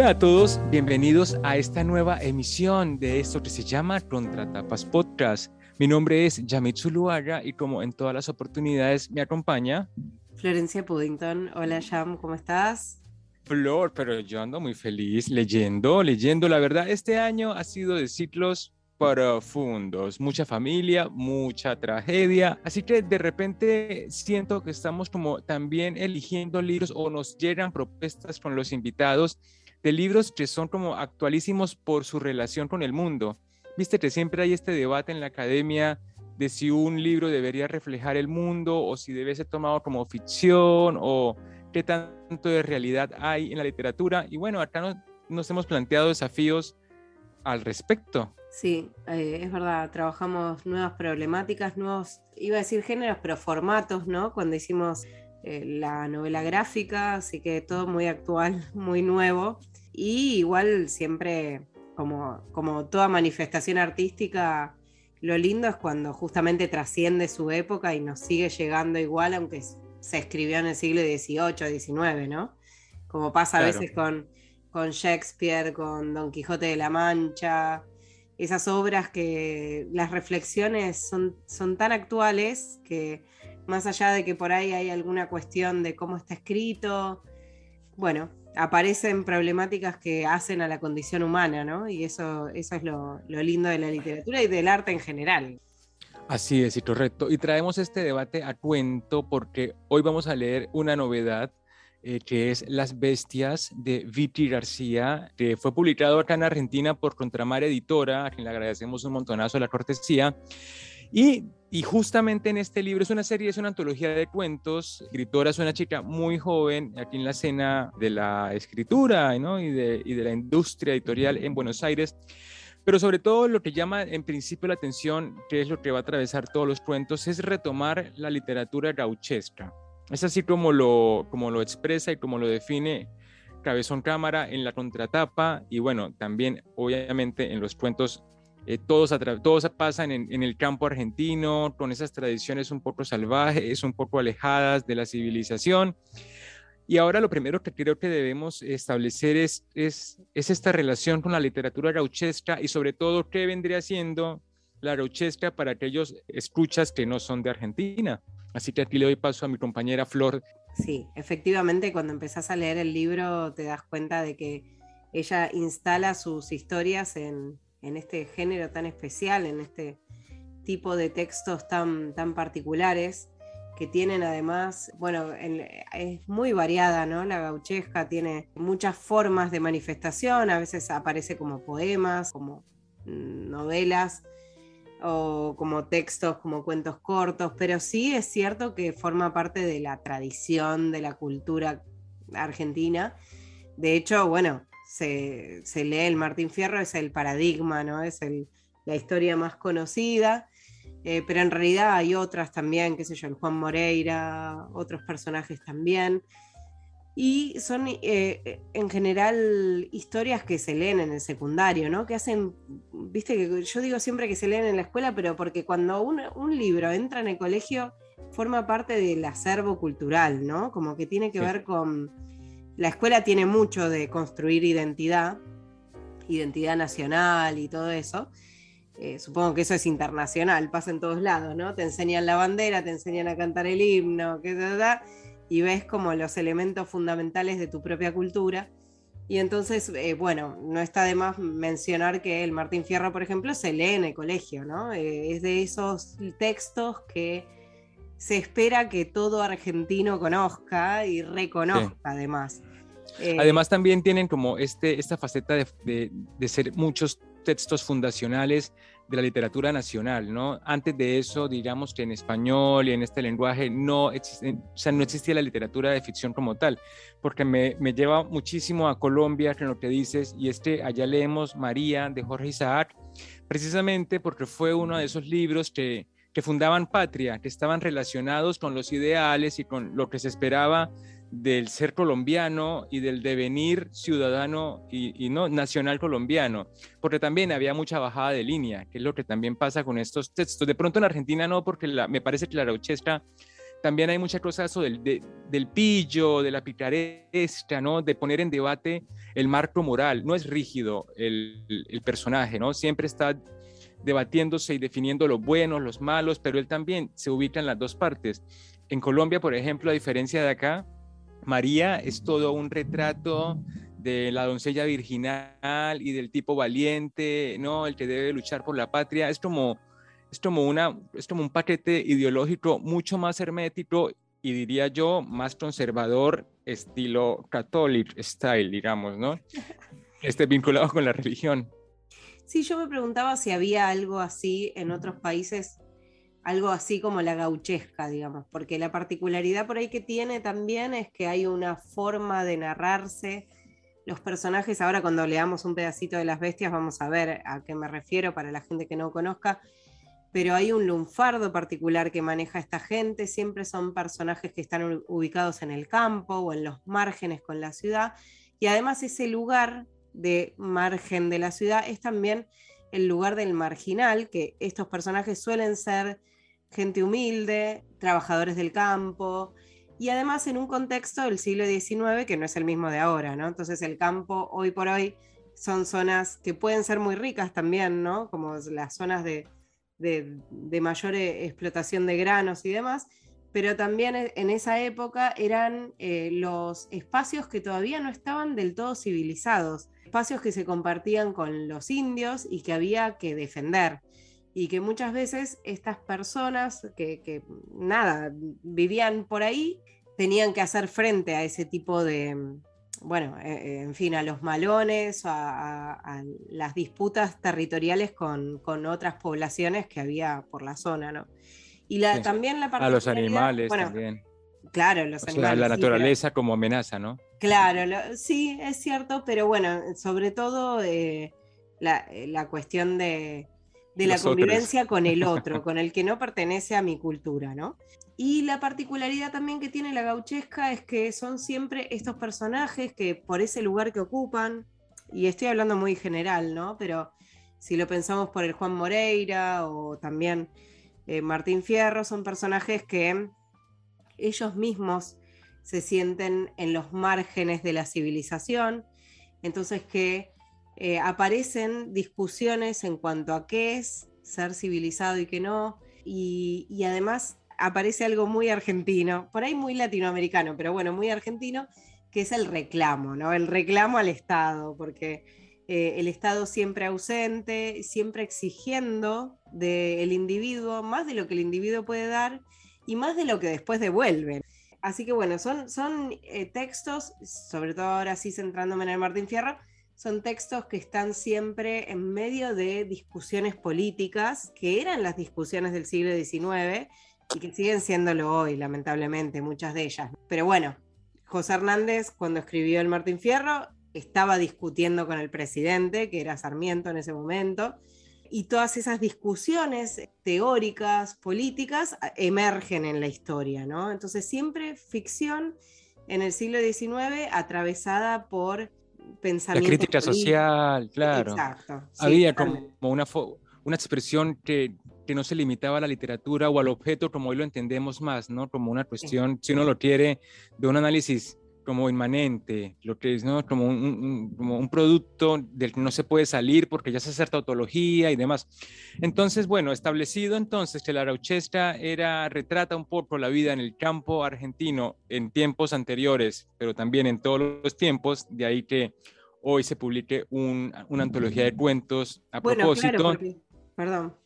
Hola a todos, bienvenidos a esta nueva emisión de esto que se llama Contratapas Podcast. Mi nombre es Yamit Zuluaga y como en todas las oportunidades me acompaña Florencia Puddington. Hola Jam, ¿cómo estás? Flor, pero yo ando muy feliz leyendo, leyendo. La verdad, este año ha sido de ciclos profundos, mucha familia, mucha tragedia. Así que de repente siento que estamos como también eligiendo libros o nos llegan propuestas con los invitados de libros que son como actualísimos por su relación con el mundo. Viste que siempre hay este debate en la academia de si un libro debería reflejar el mundo o si debe ser tomado como ficción o qué tanto de realidad hay en la literatura. Y bueno, acá nos, hemos planteado desafíos al respecto. Sí, eh, es verdad, trabajamos nuevas problemáticas, nuevos, iba a decir géneros, pero formatos, ¿no? Cuando hicimos eh, la novela gráfica, así que todo muy actual, muy nuevo. Y igual siempre, como, como toda manifestación artística, lo lindo es cuando justamente trasciende su época y nos sigue llegando igual, aunque se escribió en el siglo XVIII, XIX, ¿no? Como pasa a veces con, con Shakespeare, con Don Quijote de la Mancha, esas obras que las reflexiones son, son tan actuales que más allá de que por ahí hay alguna cuestión de cómo está escrito, bueno, aparecen problemáticas que hacen a la condición humana, ¿no? Y eso, eso es lo, lindo de la literatura y del arte en general. Así es, y correcto. Y traemos este debate a cuento porque hoy vamos a leer una novedad eh, que es Las Bestias de Viti García, que fue publicado acá en Argentina por Contramar Editora, a quien le agradecemos un montonazo la cortesía. Y, justamente en este libro es una serie, es una antología de cuentos. Escritora es una chica muy joven aquí en la escena de la escritura ¿no? y, de, y de la industria editorial en Buenos Aires. Pero sobre todo lo que llama en principio la atención, que es lo que va a atravesar todos los cuentos, es retomar la literatura gauchesca. Es así como lo, como lo expresa y como lo define Cabezón Cámara en la contratapa y bueno, también obviamente en los cuentos eh, todos, todos pasan en, el campo argentino, con esas tradiciones un poco salvajes, un poco alejadas de la civilización. Y ahora lo primero que creo que debemos establecer es, es, es esta relación con la literatura gauchesca y sobre todo qué vendría siendo la gauchesca para aquellos escuchas que no son de Argentina. Así que aquí le doy paso a mi compañera Flor. Sí, efectivamente, cuando empezás a leer el libro te das cuenta de que ella instala sus historias en, en este género tan especial, en este tipo de textos tan, tan particulares que tienen además, bueno, es muy variada, ¿no? La gauchesca tiene muchas formas de manifestación, a veces aparece como poemas, como novelas o como textos, como cuentos cortos, pero sí es cierto que forma parte de la tradición, de la cultura argentina. De hecho, bueno, se, lee el Martín Fierro, es el paradigma, ¿no? Es la historia más conocida. Eh, pero en realidad hay otras también, qué sé yo, el Juan Moreira, otros personajes también. Y son eh, en general historias que se leen en el secundario, ¿no? Que hacen, viste que yo digo siempre que se leen en la escuela, pero porque cuando un, un libro entra en el colegio, forma parte del acervo cultural, ¿no? Como que tiene que ver con, la escuela tiene mucho de construir identidad, identidad nacional y todo eso. Eh, supongo que eso es internacional, pasa en todos lados, ¿no? Te enseñan la bandera, te enseñan a cantar el himno, qué da, y ves como los elementos fundamentales de tu propia cultura. Y entonces, eh, bueno, no está de más mencionar que el Martín Fierro, por ejemplo, se lee en el colegio, ¿no? Eh, es de esos textos que se espera que todo argentino conozca y reconozca, además. Eh, Además también tienen como este, esta faceta de, de, ser muchos textos fundacionales de la literatura nacional, ¿no? Antes de eso, digamos que en español y en este lenguaje no, o sea, no existía la literatura de ficción como tal, porque me, me lleva muchísimo a Colombia con lo que dices, y es que allá leemos María de Jorge Isaac, precisamente porque fue uno de esos libros que, que fundaban patria, que estaban relacionados con los ideales y con lo que se esperaba del ser colombiano y del devenir ciudadano y, no nacional colombiano, porque también había mucha bajada de línea, que es lo que también pasa con estos textos. De pronto en Argentina no, porque me parece que la rauchesca también hay mucha cosa del, del pillo, de la picaresca, ¿no? De poner en debate el marco moral. No es rígido el, el personaje, ¿no? Siempre está debatiéndose y definiendo los buenos, los malos, pero él también se ubica en las dos partes. En Colombia, por ejemplo, a diferencia de acá, María es todo un retrato de la doncella virginal y del tipo valiente, ¿no? El que debe luchar por la patria. Es como, es como, una, es como un paquete ideológico mucho más hermético y diría yo más conservador, estilo catholic style, digamos, ¿no? Este vinculado con la religión. Sí, yo me preguntaba si había algo así en otros países, algo así como la gauchesca, digamos, porque la particularidad por ahí que tiene también es que hay una forma de narrarse los personajes. Ahora cuando leamos un pedacito de las bestias vamos a ver a qué me refiero para la gente que no conozca, pero hay un lunfardo particular que maneja esta gente, siempre son personajes que están ubicados en el campo o en los márgenes con la ciudad, y además ese lugar de margen de la ciudad es también el lugar del marginal, que estos personajes suelen ser gente humilde, trabajadores del campo, y además en un contexto del siglo XIX que no es el mismo de ahora, ¿no? Entonces el campo hoy por hoy son zonas que pueden ser muy ricas también, ¿no? Como las zonas de, mayor eh, explotación de granos y demás, pero también e, en esa época eran eh, los espacios que todavía no estaban del todo civilizados espacios que se compartían con los indios y que había que defender. Y que muchas veces estas personas que, nada, vivían por ahí, tenían que hacer frente a ese tipo de, bueno, eh, eh, en fin, a los malones, a, las disputas territoriales con, otras poblaciones que había por la zona, ¿no? Y la, también la A los animales también. Claro, los animales. la naturaleza como amenaza, ¿no? Claro, sí, es cierto, pero bueno, sobre todo eh, eh, la, cuestión de, la convivencia con el otro, con el que no pertenece a mi cultura, ¿no? Y la particularidad también que tiene la gauchesca es que son siempre estos personajes que por ese lugar que ocupan, y estoy hablando muy general, ¿no? Pero si lo pensamos por el Juan Moreira o también eh, Martín Fierro, son personajes que ellos mismos se sienten en los márgenes de la civilización, entonces que eh, aparecen discusiones en cuanto a qué es ser civilizado y qué no, y, además aparece algo muy argentino, por ahí muy latinoamericano, pero bueno, muy argentino, que es el reclamo, ¿no? El reclamo al Estado, porque eh, el Estado siempre ausente, siempre exigiendo del individuo más de lo que el individuo puede dar y más de lo que después devuelven. Así que bueno, son, son eh, textos, sobre todo ahora sí centrándome en el Martín Fierro, son textos que están siempre en medio de discusiones políticas, que eran las discusiones del siglo XIX y que siguen siéndolo hoy, lamentablemente, muchas de ellas. Pero bueno, José Hernández, cuando escribió el Martín Fierro, estaba discutiendo con el presidente, que era Sarmiento en ese momento, y todas esas discusiones teóricas, políticas, emergen en la historia, ¿no? Entonces siempre ficción en el siglo XIX atravesada por pensamiento. La crítica social, claro. Exacto. Había como una, una expresión que, que, no se limitaba a la literatura o al objeto como hoy lo entendemos más, ¿no? Como una cuestión, si uno lo quiere, de un análisis como inmanente, lo que es ¿no? como, un, como un producto del que no se puede salir porque ya se hace tautología y demás. Entonces, bueno, establecido entonces que la Rauchesca era, retrata un poco la vida en el campo argentino en tiempos anteriores, pero también en todos los tiempos, de ahí que hoy se publique una antología de cuentos a propósito. perdón.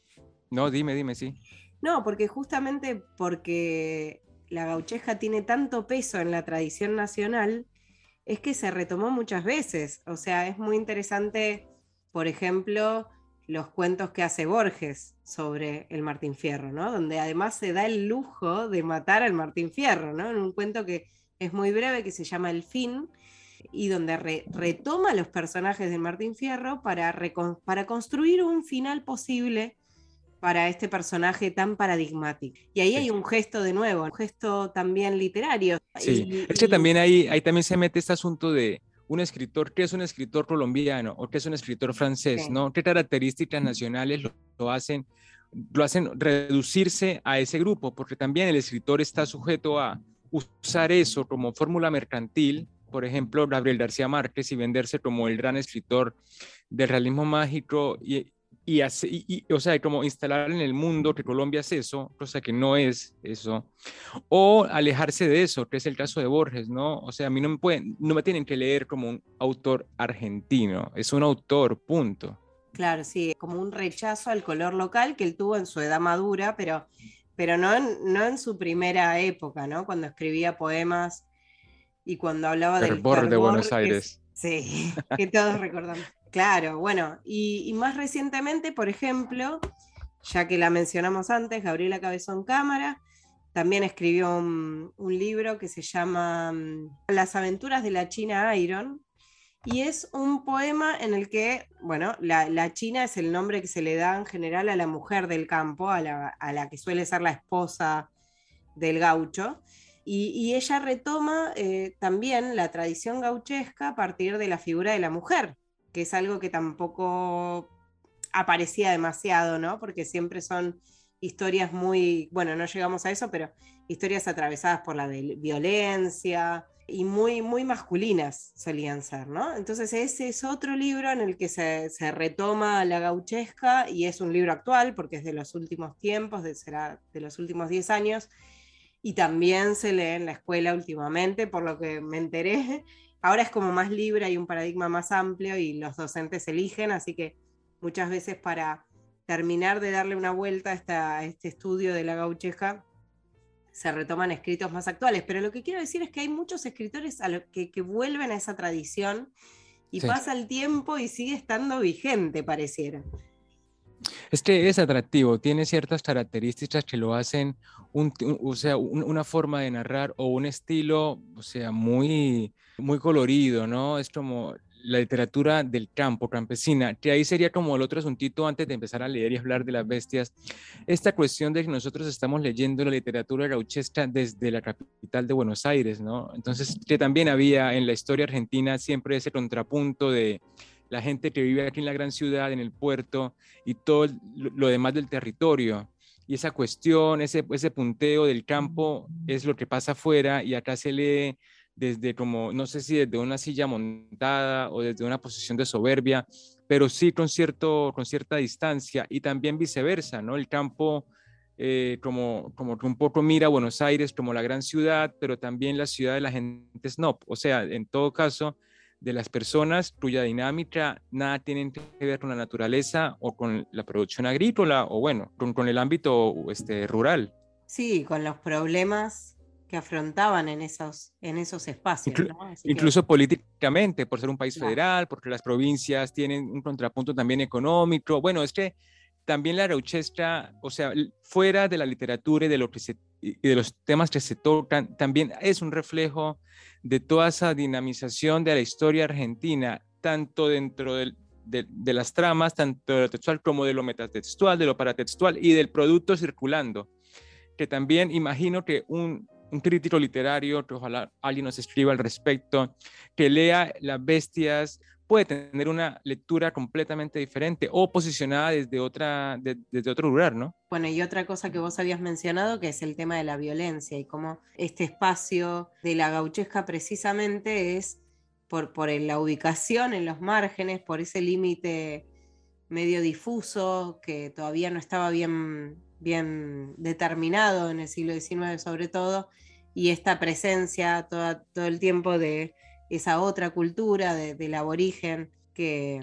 No, dime, dime, sí. No, porque justamente porque la gaucheja tiene tanto peso en la tradición nacional, es que se retomó muchas veces. O sea, es muy interesante, por ejemplo, los cuentos que hace Borges sobre el Martín Fierro, ¿no? Donde además se da el lujo de matar al Martín Fierro, ¿no? En un cuento que es muy breve, que se llama El fin, y donde retoma los personajes de Martín Fierro para, para construir un final posible para este personaje tan paradigmático. Y ahí hay un gesto de nuevo, un gesto también literario. Sí, es que también ahí, ahí también se mete este asunto de un escritor, ¿qué es un escritor colombiano o qué es un escritor francés? ¿no? ¿Qué características nacionales lo, hacen lo hacen reducirse a ese grupo, porque también el escritor está sujeto a usar eso como fórmula mercantil, por ejemplo, Gabriel García Márquez, y venderse como el gran escritor del realismo mágico y, y, y, o sea, como instalar en el mundo que Colombia es eso, cosa que no es eso, o alejarse de eso, que es el caso de Borges, ¿no? O sea, a mí no me pueden, no me tienen que leer como un autor argentino, es un autor, punto. Claro, sí, como un rechazo al color local que él tuvo en su edad madura, pero, pero no, en, no en su primera época, ¿no? Cuando escribía poemas y cuando hablaba del fervor de Buenos Aires. sí, que todos recordamos. Claro, bueno, y, más recientemente, por ejemplo, ya que la mencionamos antes, Gabriela Cabezón Cámara, también escribió un, libro que se llama mm, Las aventuras de la China Iron, y es un poema en el que, bueno, la, China es el nombre que se le da en general a la mujer del campo, a la, que suele ser la esposa del gaucho. Y, ella retoma eh, también la tradición gauchesca a partir de la figura de la mujer, que es algo que tampoco aparecía demasiado, ¿no? Porque siempre son historias muy, bueno, no llegamos a eso, pero historias atravesadas por la violencia, y muy, muy masculinas solían ser, ¿no? Entonces ese es otro libro en el que se, retoma la gauchesca y es un libro actual porque es de los últimos tiempos, de, será de los últimos 10 años, y también se lee en la escuela últimamente, por lo que me enteré. Ahora es como más libre, hay un paradigma más amplio y los docentes eligen, así que muchas veces para terminar de darle una vuelta a, a este estudio de la gauchesca, se retoman escritos más actuales, pero lo que quiero decir es que hay muchos escritores a que, vuelven a esa tradición y pasa el tiempo y sigue estando vigente, pareciera. Es que es atractivo, tiene ciertas características que lo hacen, o sea, una forma de narrar o un estilo, o sea, muy, muy colorido, ¿no? Es como la literatura del campo, campesina, que ahí sería como el otro asuntito antes de empezar a leer y hablar de las bestias, esta cuestión de que nosotros estamos leyendo la literatura gauchesca desde la capital de Buenos Aires, ¿no? Entonces, que también había en la historia argentina siempre ese contrapunto de la gente que vive aquí en la gran ciudad, en el puerto y todo lo demás del territorio. Y esa cuestión, ese, ese punteo del campo es lo que pasa afuera y acá se lee desde como, no sé si desde una silla montada o desde una posición de soberbia, pero sí con, cierto, con cierta distancia y también viceversa, ¿no? El campo eh, como, como que un poco mira a Buenos Aires como la gran ciudad, pero también la ciudad de la gente snob, o sea, en todo caso, de las personas cuya dinámica nada tiene que ver con la naturaleza o con la producción agrícola o bueno, con, con el ámbito este, rural. Sí, con los problemas afrontaban en esos, en esos espacios. incluso políticamente, por ser un país federal, porque las provincias tienen un contrapunto también económico. Bueno, es que también la gauchesca, o sea, fuera de la literatura y de, lo que se, y de los temas que se tocan, también es un reflejo de toda esa dinamización de la historia argentina, tanto dentro de, las tramas, tanto de lo textual como de lo metatextual, de lo paratextual y del producto circulando, que también imagino que un, un crítico literario, que ojalá alguien nos escriba al respecto, que lea Las Bestias, puede tener una lectura completamente diferente o posicionada desde, otra, desde otro lugar, ¿no? Bueno, y otra cosa que vos habías mencionado, que es el tema de la violencia y cómo este espacio de la gauchesca precisamente es por, por la ubicación en los márgenes, por ese límite medio difuso que todavía no estaba bien bien determinado en el siglo XIX sobre todo, y esta presencia todo el tiempo de esa otra cultura de, del aborigen que,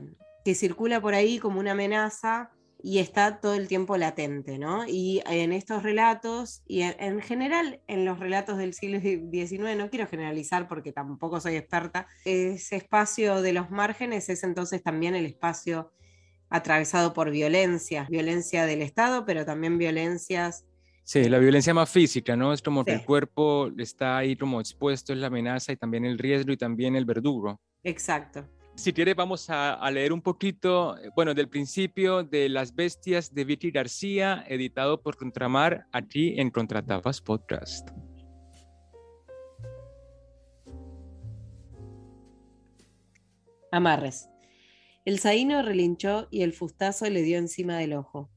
circula por ahí como una amenaza y está todo el tiempo latente, ¿no? Y en estos relatos, y en, general en los relatos del siglo XIX, no quiero generalizar porque tampoco soy experta, ese espacio de los márgenes es entonces también el espacio atravesado por violencia, violencia del Estado, pero también violencias... Sí, la violencia más física, ¿no? Es como que el cuerpo está ahí como expuesto, es la amenaza y también el riesgo y también el verdugo. Exacto. Si quiere, vamos a, leer un poquito, bueno, del principio de Las Bestias de Vicky García, editado por Contramar, aquí en Contratapas Podcast. Amarres. El zaino relinchó y el fustazo le dio encima del ojo.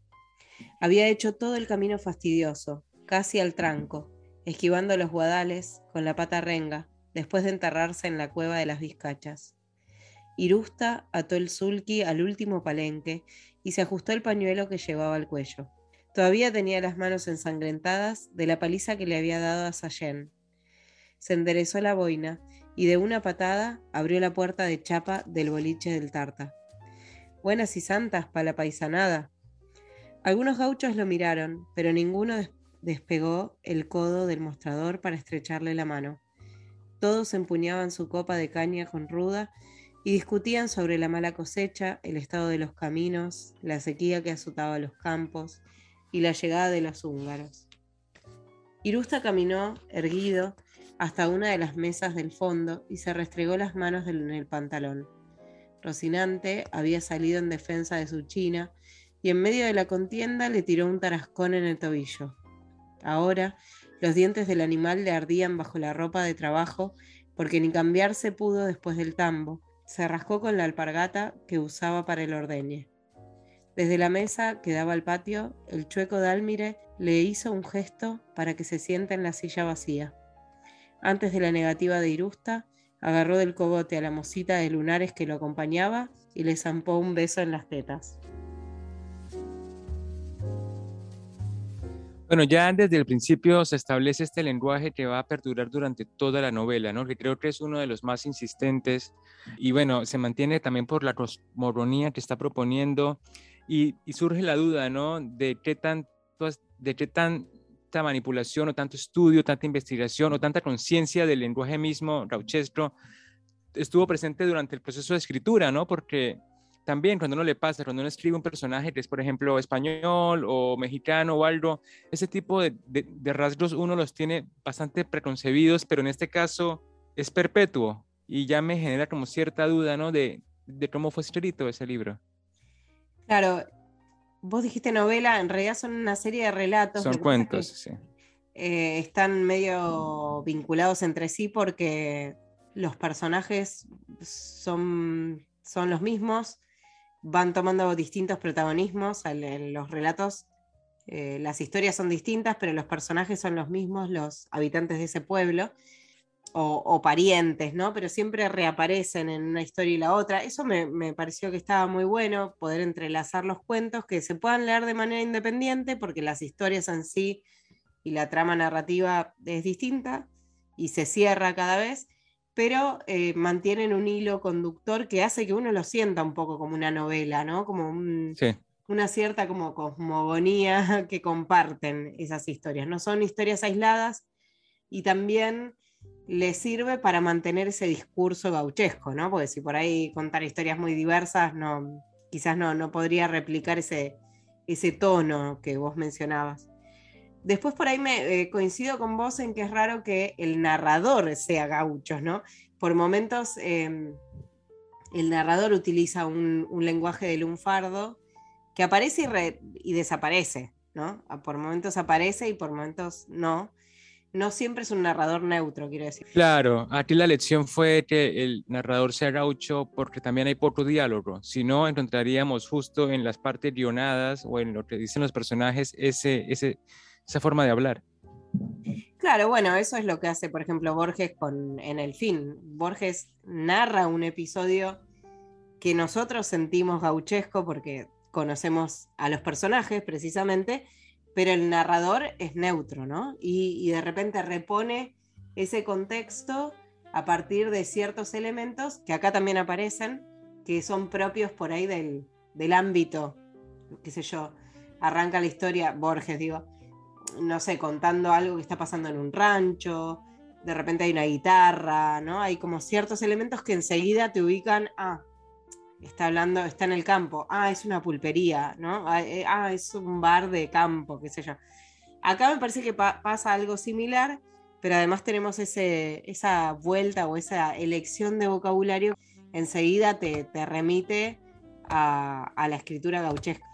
Había hecho todo el camino fastidioso, casi al tranco, esquivando los guadales con la pata renga, después de enterrarse en la cueva de las vizcachas. Irusta ató el sulky al último palenque y se ajustó el pañuelo que llevaba al cuello. Todavía tenía las manos ensangrentadas de la paliza que le había dado a Sayen. Se enderezó la boina y de una patada abrió la puerta de chapa del boliche del Tarta. Buenas y santas para la paisanada. Algunos gauchos lo miraron, pero ninguno despegó el codo del mostrador para estrecharle la mano. Todos empuñaban su copa de caña con ruda y discutían sobre la mala cosecha, el estado de los caminos, la sequía que azotaba los campos y la llegada de los húngaros. Irusta caminó, erguido, hasta una de las mesas del fondo y se restregó las manos en el pantalón. Rocinante había salido en defensa de su china y en medio de la contienda le tiró un tarascón en el tobillo. Ahora los dientes del animal le ardían bajo la ropa de trabajo porque ni cambiarse pudo después del tambo. Se rascó con la alpargata que usaba para el ordeñe. Desde la mesa que daba al patio, el chueco Dálmire le hizo un gesto para que se sienta en la silla vacía. Antes de la negativa de Irusta, agarró del cogote a la mosita de lunares que lo acompañaba y le zampó un beso en las tetas. Bueno, ya desde el principio se establece este lenguaje que va a perdurar durante toda la novela, ¿no? que creo que es uno de los más insistentes y bueno, se mantiene también por la cosmogonía que está proponiendo y, y surge la duda ¿no? de qué, tanto, de qué tan manipulación o tanto estudio, tanta investigación o tanta conciencia del lenguaje mismo gauchesco estuvo presente durante el proceso de escritura, ¿no? Porque también cuando uno le pasa, cuando uno escribe un personaje que es, por ejemplo, español o mexicano o algo, ese tipo de, de, rasgos uno los tiene bastante preconcebidos, pero en este caso es perpetuo y ya me genera como cierta duda, ¿no? De, de cómo fue escrito ese libro. Claro, vos dijiste novela, en realidad son una serie de relatos. Son cuentos, sí. Eh, están medio vinculados entre sí porque los personajes son, son los mismos, van tomando distintos protagonismos en los relatos. Eh, las historias son distintas, pero los personajes son los mismos, los habitantes de ese pueblo o, parientes, ¿no? Pero siempre reaparecen en una historia y la otra. Eso me, pareció que estaba muy bueno, poder entrelazar los cuentos que se puedan leer de manera independiente, porque las historias en sí y la trama narrativa es distinta y se cierra cada vez, pero eh, mantienen un hilo conductor que hace que uno lo sienta un poco como una novela, ¿no? Como una cierta como cosmogonía que comparten esas historias. No son historias aisladas y también le sirve para mantener ese discurso gauchesco, ¿no? Porque si por ahí contar historias muy diversas, no, quizás no, no podría replicar ese, ese tono que vos mencionabas. Después por ahí me eh, coincido con vos en que es raro que el narrador sea gaucho, ¿no? Por momentos em, el narrador utiliza un, lenguaje de lunfardo que aparece y, desaparece, ¿no? Por momentos aparece y por momentos no no siempre es un narrador neutro, quiero decir. Claro, aquí la lección fue que el narrador sea gaucho porque también hay poco diálogo. Si no, encontraríamos justo en las partes guionadas o en lo que dicen los personajes ese, ese, esa forma de hablar. Claro, bueno, eso es lo que hace, por ejemplo, Borges con, en el fin. Borges narra un episodio que nosotros sentimos gauchesco porque conocemos a los personajes precisamente, pero el narrador es neutro, ¿no? Y, de repente repone ese contexto a partir de ciertos elementos que acá también aparecen, que son propios por ahí del, ámbito, qué sé yo, arranca la historia, Borges digo, no sé, contando algo que está pasando en un rancho, de repente hay una guitarra, ¿no? Hay como ciertos elementos que enseguida te ubican, ah, está hablando, está en el campo, ah, es una pulpería, ¿no? Ah, eh, ah es un bar de campo, qué sé yo. Acá me parece que pasa algo similar, pero además tenemos ese, esa vuelta o esa elección de vocabulario, enseguida te, te remite a, a, la escritura gauchesca.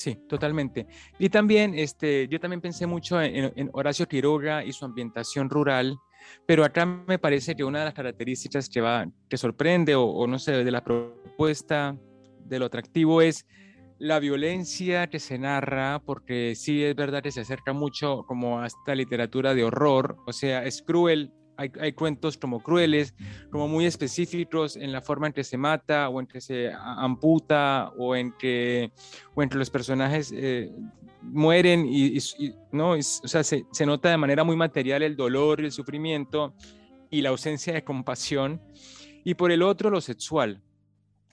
Sí, totalmente. Y también, este, yo también pensé mucho en, en Horacio Quiroga y su ambientación rural, pero acá me parece que una de las características que, va, que sorprende o, no sé, de la propuesta, de lo atractivo es la violencia que se narra, porque sí es verdad que se acerca mucho como a esta literatura de horror, o sea, es cruel, hay, hay, cuentos como crueles, como muy específicos en la forma en que se mata o en que se amputa o en que, o en que los personajes eh, mueren y, ¿no? o sea, se, se, nota de manera muy material el dolor, el sufrimiento y la ausencia de compasión. Y por el otro, lo sexual,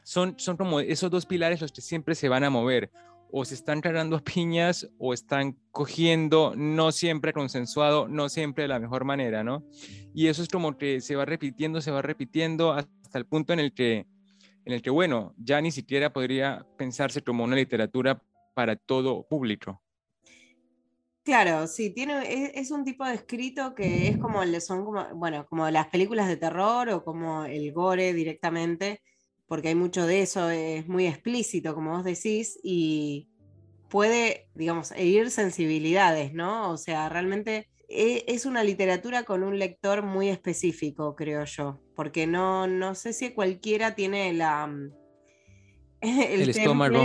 son, son como esos dos pilares los que siempre se van a mover. O se están cargando piñas o están cogiendo, no siempre consensuado, no siempre de la mejor manera, ¿no? Y eso es como que se va repitiendo, se va repitiendo hasta el punto en el que, en el que bueno, ya ni siquiera podría pensarse como una literatura para todo público. Claro, sí, tiene, es, un tipo de escrito que es como, son como, bueno, como las películas de terror o como el gore directamente, porque hay mucho de eso, es muy explícito, como vos decís, y puede, digamos, herir sensibilidades, ¿no? O sea, realmente e, es una literatura con un lector muy específico, creo yo, porque no, no sé si cualquiera tiene la... El, estómago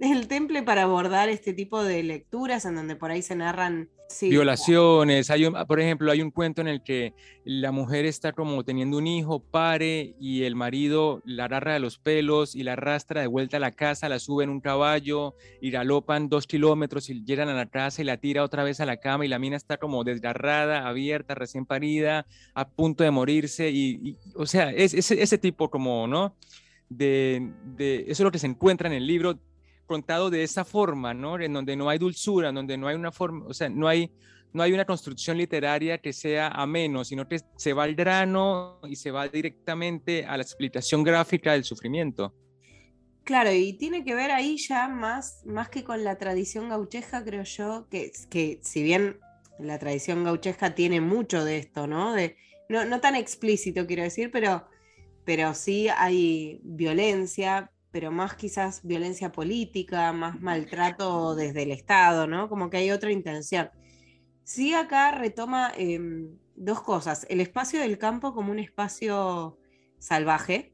el temple para abordar este tipo de lecturas en donde por ahí se narran violaciones. Hay por ejemplo, hay un cuento en el que la mujer está como teniendo un hijo, pare y el marido la agarra de los pelos y la arrastra de vuelta a la casa, la sube en un caballo y galopan dos kilómetros y llegan a la casa y la tira otra vez a la cama y la mina está como desgarrada, abierta, recién parida, a punto de morirse y, o sea, es, ese tipo como, ¿no? De, de, eso es lo que se encuentra en el libro, contado de esa forma, ¿no? En donde no hay dulzura, en donde no hay una forma, o sea, no hay, no hay una construcción literaria que sea ameno, sino que se va al grano y se va directamente a la explicación gráfica del sufrimiento. Claro, y tiene que ver ahí ya más, más que con la tradición gaucheja, creo yo, que, que si bien la tradición gaucheja tiene mucho de esto, ¿no? De, no, no tan explícito, quiero decir, pero, pero sí hay violencia, pero más quizás violencia política, más maltrato desde el Estado, ¿no? Como que hay otra intención. Sí, acá retoma em, dos cosas. El espacio del campo como un espacio salvaje,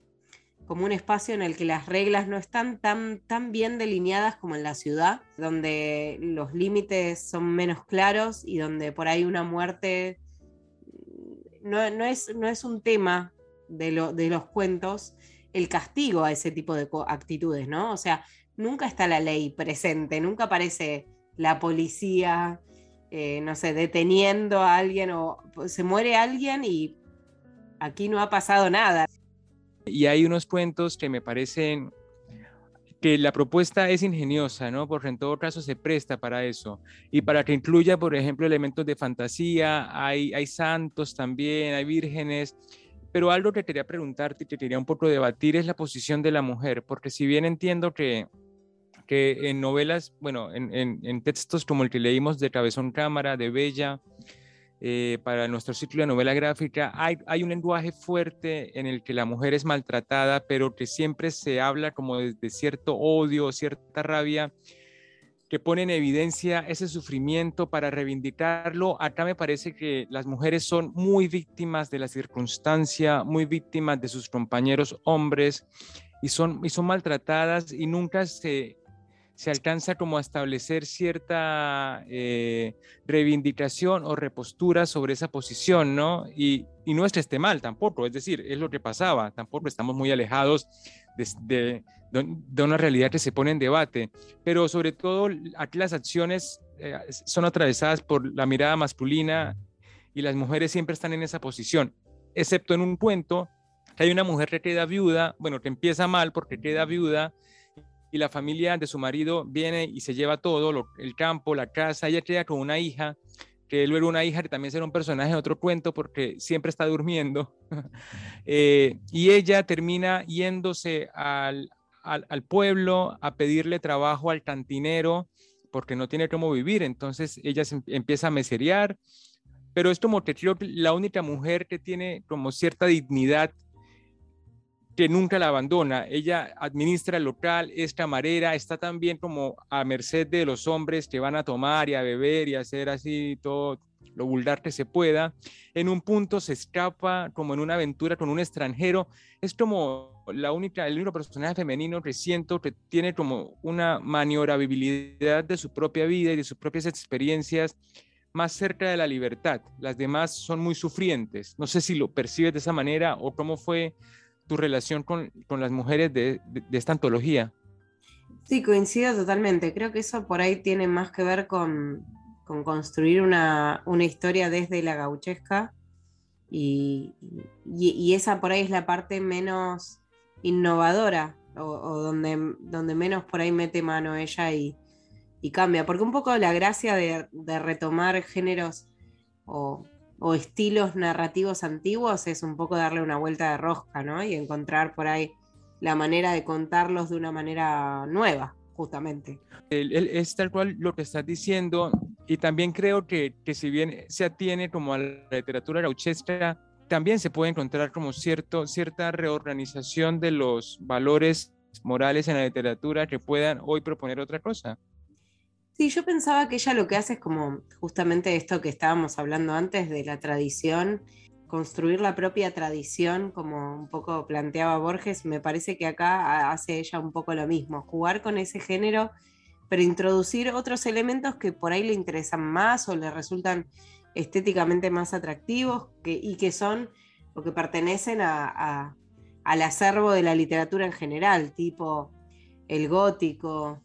como un espacio en el que las reglas no están tan, tan bien delineadas como en la ciudad, donde los límites son menos claros y donde por ahí una muerte no, es, no es un tema de, de los cuentos, el castigo a ese tipo de actitudes, ¿no? O sea, nunca está la ley presente, nunca aparece la policía, eh, no sé, deteniendo a alguien o pues, se muere alguien y aquí no ha pasado nada. Y hay unos cuentos que me parecen que la propuesta es ingeniosa, ¿no? Porque en todo caso se presta para eso. Y para que incluya, por ejemplo, elementos de fantasía, hay, hay santos también, hay vírgenes, pero algo que quería preguntarte y que quería un poco debatir es la posición de la mujer, porque si bien entiendo que, que en novelas, bueno, en, en, textos como el que leímos de Cabezón Cámara, de Bella, eh, para nuestro ciclo de novela gráfica, hay, hay un lenguaje fuerte en el que la mujer es maltratada, pero que siempre se habla como de, de cierto odio, cierta rabia que pone en evidencia ese sufrimiento para reivindicarlo. Acá me parece que las mujeres son muy víctimas de la circunstancia, muy víctimas de sus compañeros hombres y son, y son maltratadas y nunca se, se alcanza como a establecer cierta eh, reivindicación o repostura sobre esa posición, ¿no? Y, y no es que esté mal tampoco, es decir, es lo que pasaba, tampoco estamos muy alejados de, de, una realidad que se pone en debate, pero sobre todo aquí las acciones eh, son atravesadas por la mirada masculina y las mujeres siempre están en esa posición, excepto en un cuento que hay una mujer que queda viuda, bueno, que empieza mal porque queda viuda y la familia de su marido viene y se lleva todo, el campo, la casa, ella queda con una hija, que luego una hija que también será un personaje de otro cuento porque siempre está durmiendo, eh, y ella termina yéndose al, al, pueblo a pedirle trabajo al cantinero porque no tiene cómo vivir. Entonces ella se em, empieza a meserear, pero es como que creo la única mujer que tiene como cierta dignidad que nunca la abandona. Ella administra el local, es camarera, está también como a merced de los hombres que van a tomar y a beber y a hacer así todo lo vulgar que se pueda. En un punto se escapa como en una aventura con un extranjero. Es como la única, el único personaje femenino que siento que tiene como una maniobrabilidad de su propia vida y de sus propias experiencias más cerca de la libertad. Las demás son muy sufrientes. No sé si lo percibes de esa manera o cómo fue tu relación con, con las mujeres de, esta antología. Sí, coincido totalmente. Creo que eso por ahí tiene más que ver con, con construir una, una, historia desde la gauchesca y, y, esa por ahí es la parte menos innovadora o, donde, donde menos por ahí mete mano ella y, y cambia, porque un poco la gracia de, de retomar géneros o, o, estilos narrativos antiguos es un poco darle una vuelta de rosca, ¿no? Y encontrar por ahí la manera de contarlos de una manera nueva, justamente. es tal cual lo que estás diciendo, y también creo que, que si bien se atiene como a la literatura gauchesca, también se puede encontrar como cierta reorganización de los valores morales en la literatura que puedan hoy proponer otra cosa. Sí, yo pensaba que ella lo que hace es como justamente esto que estábamos hablando antes de la tradición, construir la propia tradición, como un poco planteaba Borges, me parece que acá hace ella un poco lo mismo, jugar con ese género, pero introducir otros elementos que por ahí le interesan más o le resultan estéticamente más atractivos y que son o que pertenecen al acervo de la literatura en general, tipo el gótico,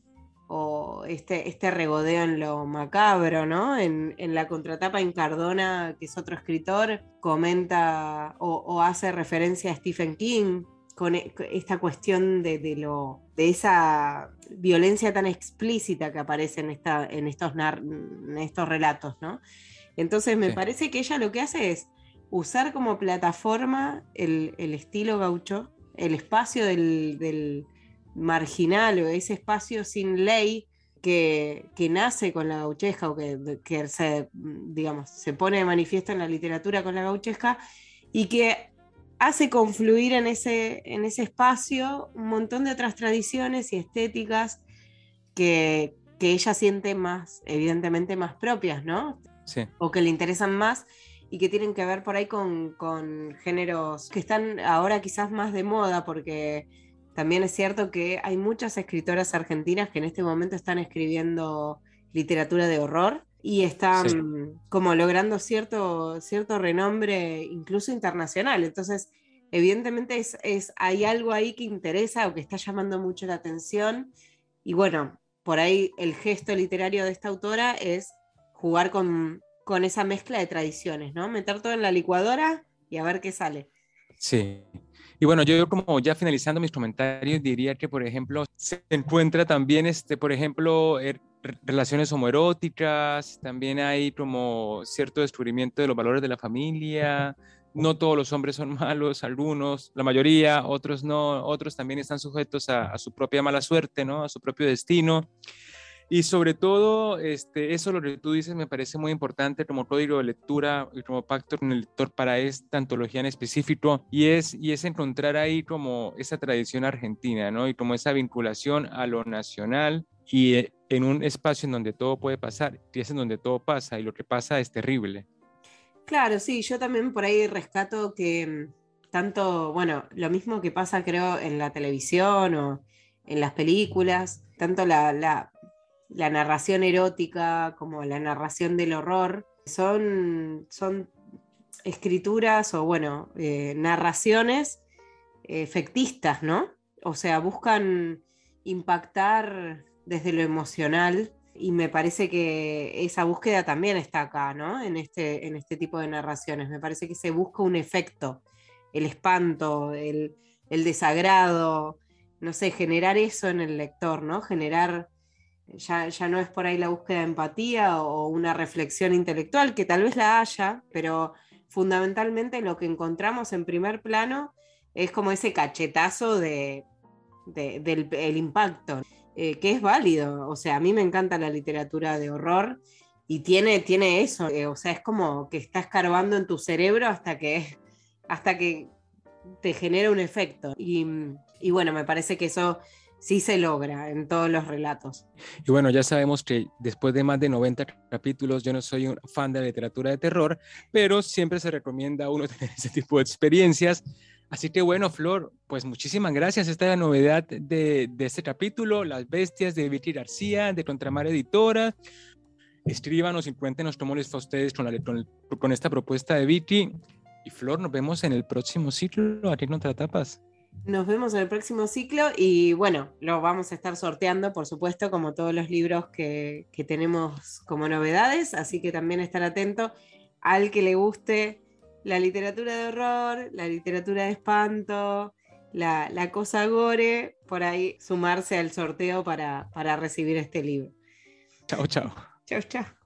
o este, este regodeo en lo macabro, ¿no? En, la contratapa en Cardona, que es otro escritor, comenta o, hace referencia a Stephen King con e, esta cuestión de, lo, de esa violencia tan explícita que aparece en, esta, en, estos, en estos relatos, ¿no? Entonces me parece que ella lo que hace es usar como plataforma el, estilo gaucho, el espacio del marginal o ese espacio sin ley que, nace con la gauchesca o que, que, se, digamos, se pone de manifiesto en la literatura con la gauchesca y que hace confluir en ese, en ese espacio un montón de otras tradiciones y estéticas que, ella siente más, evidentemente más propias, ¿no? Sí. O que le interesan más y que tienen que ver por ahí con, con géneros que están ahora quizás más de moda porque también es cierto que hay muchas escritoras argentinas que en este momento están escribiendo literatura de horror y están como logrando cierto, cierto renombre incluso internacional. Entonces, evidentemente es, hay algo ahí que interesa o que está llamando mucho la atención. Y bueno, por ahí el gesto literario de esta autora es jugar con, con esa mezcla de tradiciones, ¿no? Meter todo en la licuadora y a ver qué sale. Sí, y bueno, yo como ya finalizando mis comentarios, diría que, por ejemplo, se encuentra también, este, por ejemplo, er, relaciones homoeróticas, también hay como cierto descubrimiento de los valores de la familia. No todos los hombres son malos, algunos, la mayoría, otros no, otros también están sujetos a, a su propia mala suerte, ¿no? A su propio destino. Y sobre todo, este, eso lo que tú dices me parece muy importante como código de lectura y como pacto con el lector para esta antología en específico, y es, y es encontrar ahí como esa tradición argentina, ¿no? Y como esa vinculación a lo nacional y eh, en un espacio en donde todo puede pasar, y es en donde todo pasa, y lo que pasa es terrible. Claro, sí, yo también por ahí rescato que mm, tanto, bueno, lo mismo que pasa creo en la televisión o en las películas, tanto la, la la narración erótica como la narración del horror, son, son escrituras o, bueno, eh, narraciones efectistas, ¿no? O sea, buscan impactar desde lo emocional y me parece que esa búsqueda también está acá, ¿no? En este, en este tipo de narraciones. Me parece que se busca un efecto, el espanto, el, el desagrado, no sé, generar eso en el lector, ¿no? Generar ya, no es por ahí la búsqueda de empatía o una reflexión intelectual, que tal vez la haya, pero fundamentalmente lo que encontramos en primer plano es como ese cachetazo de, del impacto, eh, que es válido. O sea, a mí me encanta la literatura de horror y tiene, tiene eso, eh, o sea, es como que está escarbando en tu cerebro hasta que, hasta que te genera un efecto. Y bueno, me parece que eso sí se logra en todos los relatos. Y bueno, ya sabemos que después de más de 90 capítulos, yo no soy un fan de la literatura de terror, pero siempre se recomienda a uno tener ese tipo de experiencias. Así que bueno, Flor, pues muchísimas gracias. Esta es la novedad de, este capítulo, Las Bestias de Vicky García, de Contramar Editora. Escríbanos y cuéntenos cómo les fue a ustedes con, con, esta propuesta de Vicky. Y Flor, nos vemos en el próximo ciclo aquí en Contratapas. Nos vemos en el próximo ciclo y bueno, lo vamos a estar sorteando, por supuesto, como todos los libros que, que tenemos como novedades, así que también estar atento al que le guste la literatura de horror, la literatura de espanto, la, cosa gore, por ahí sumarse al sorteo para, para recibir este libro. Chao, chao. Chao, chao.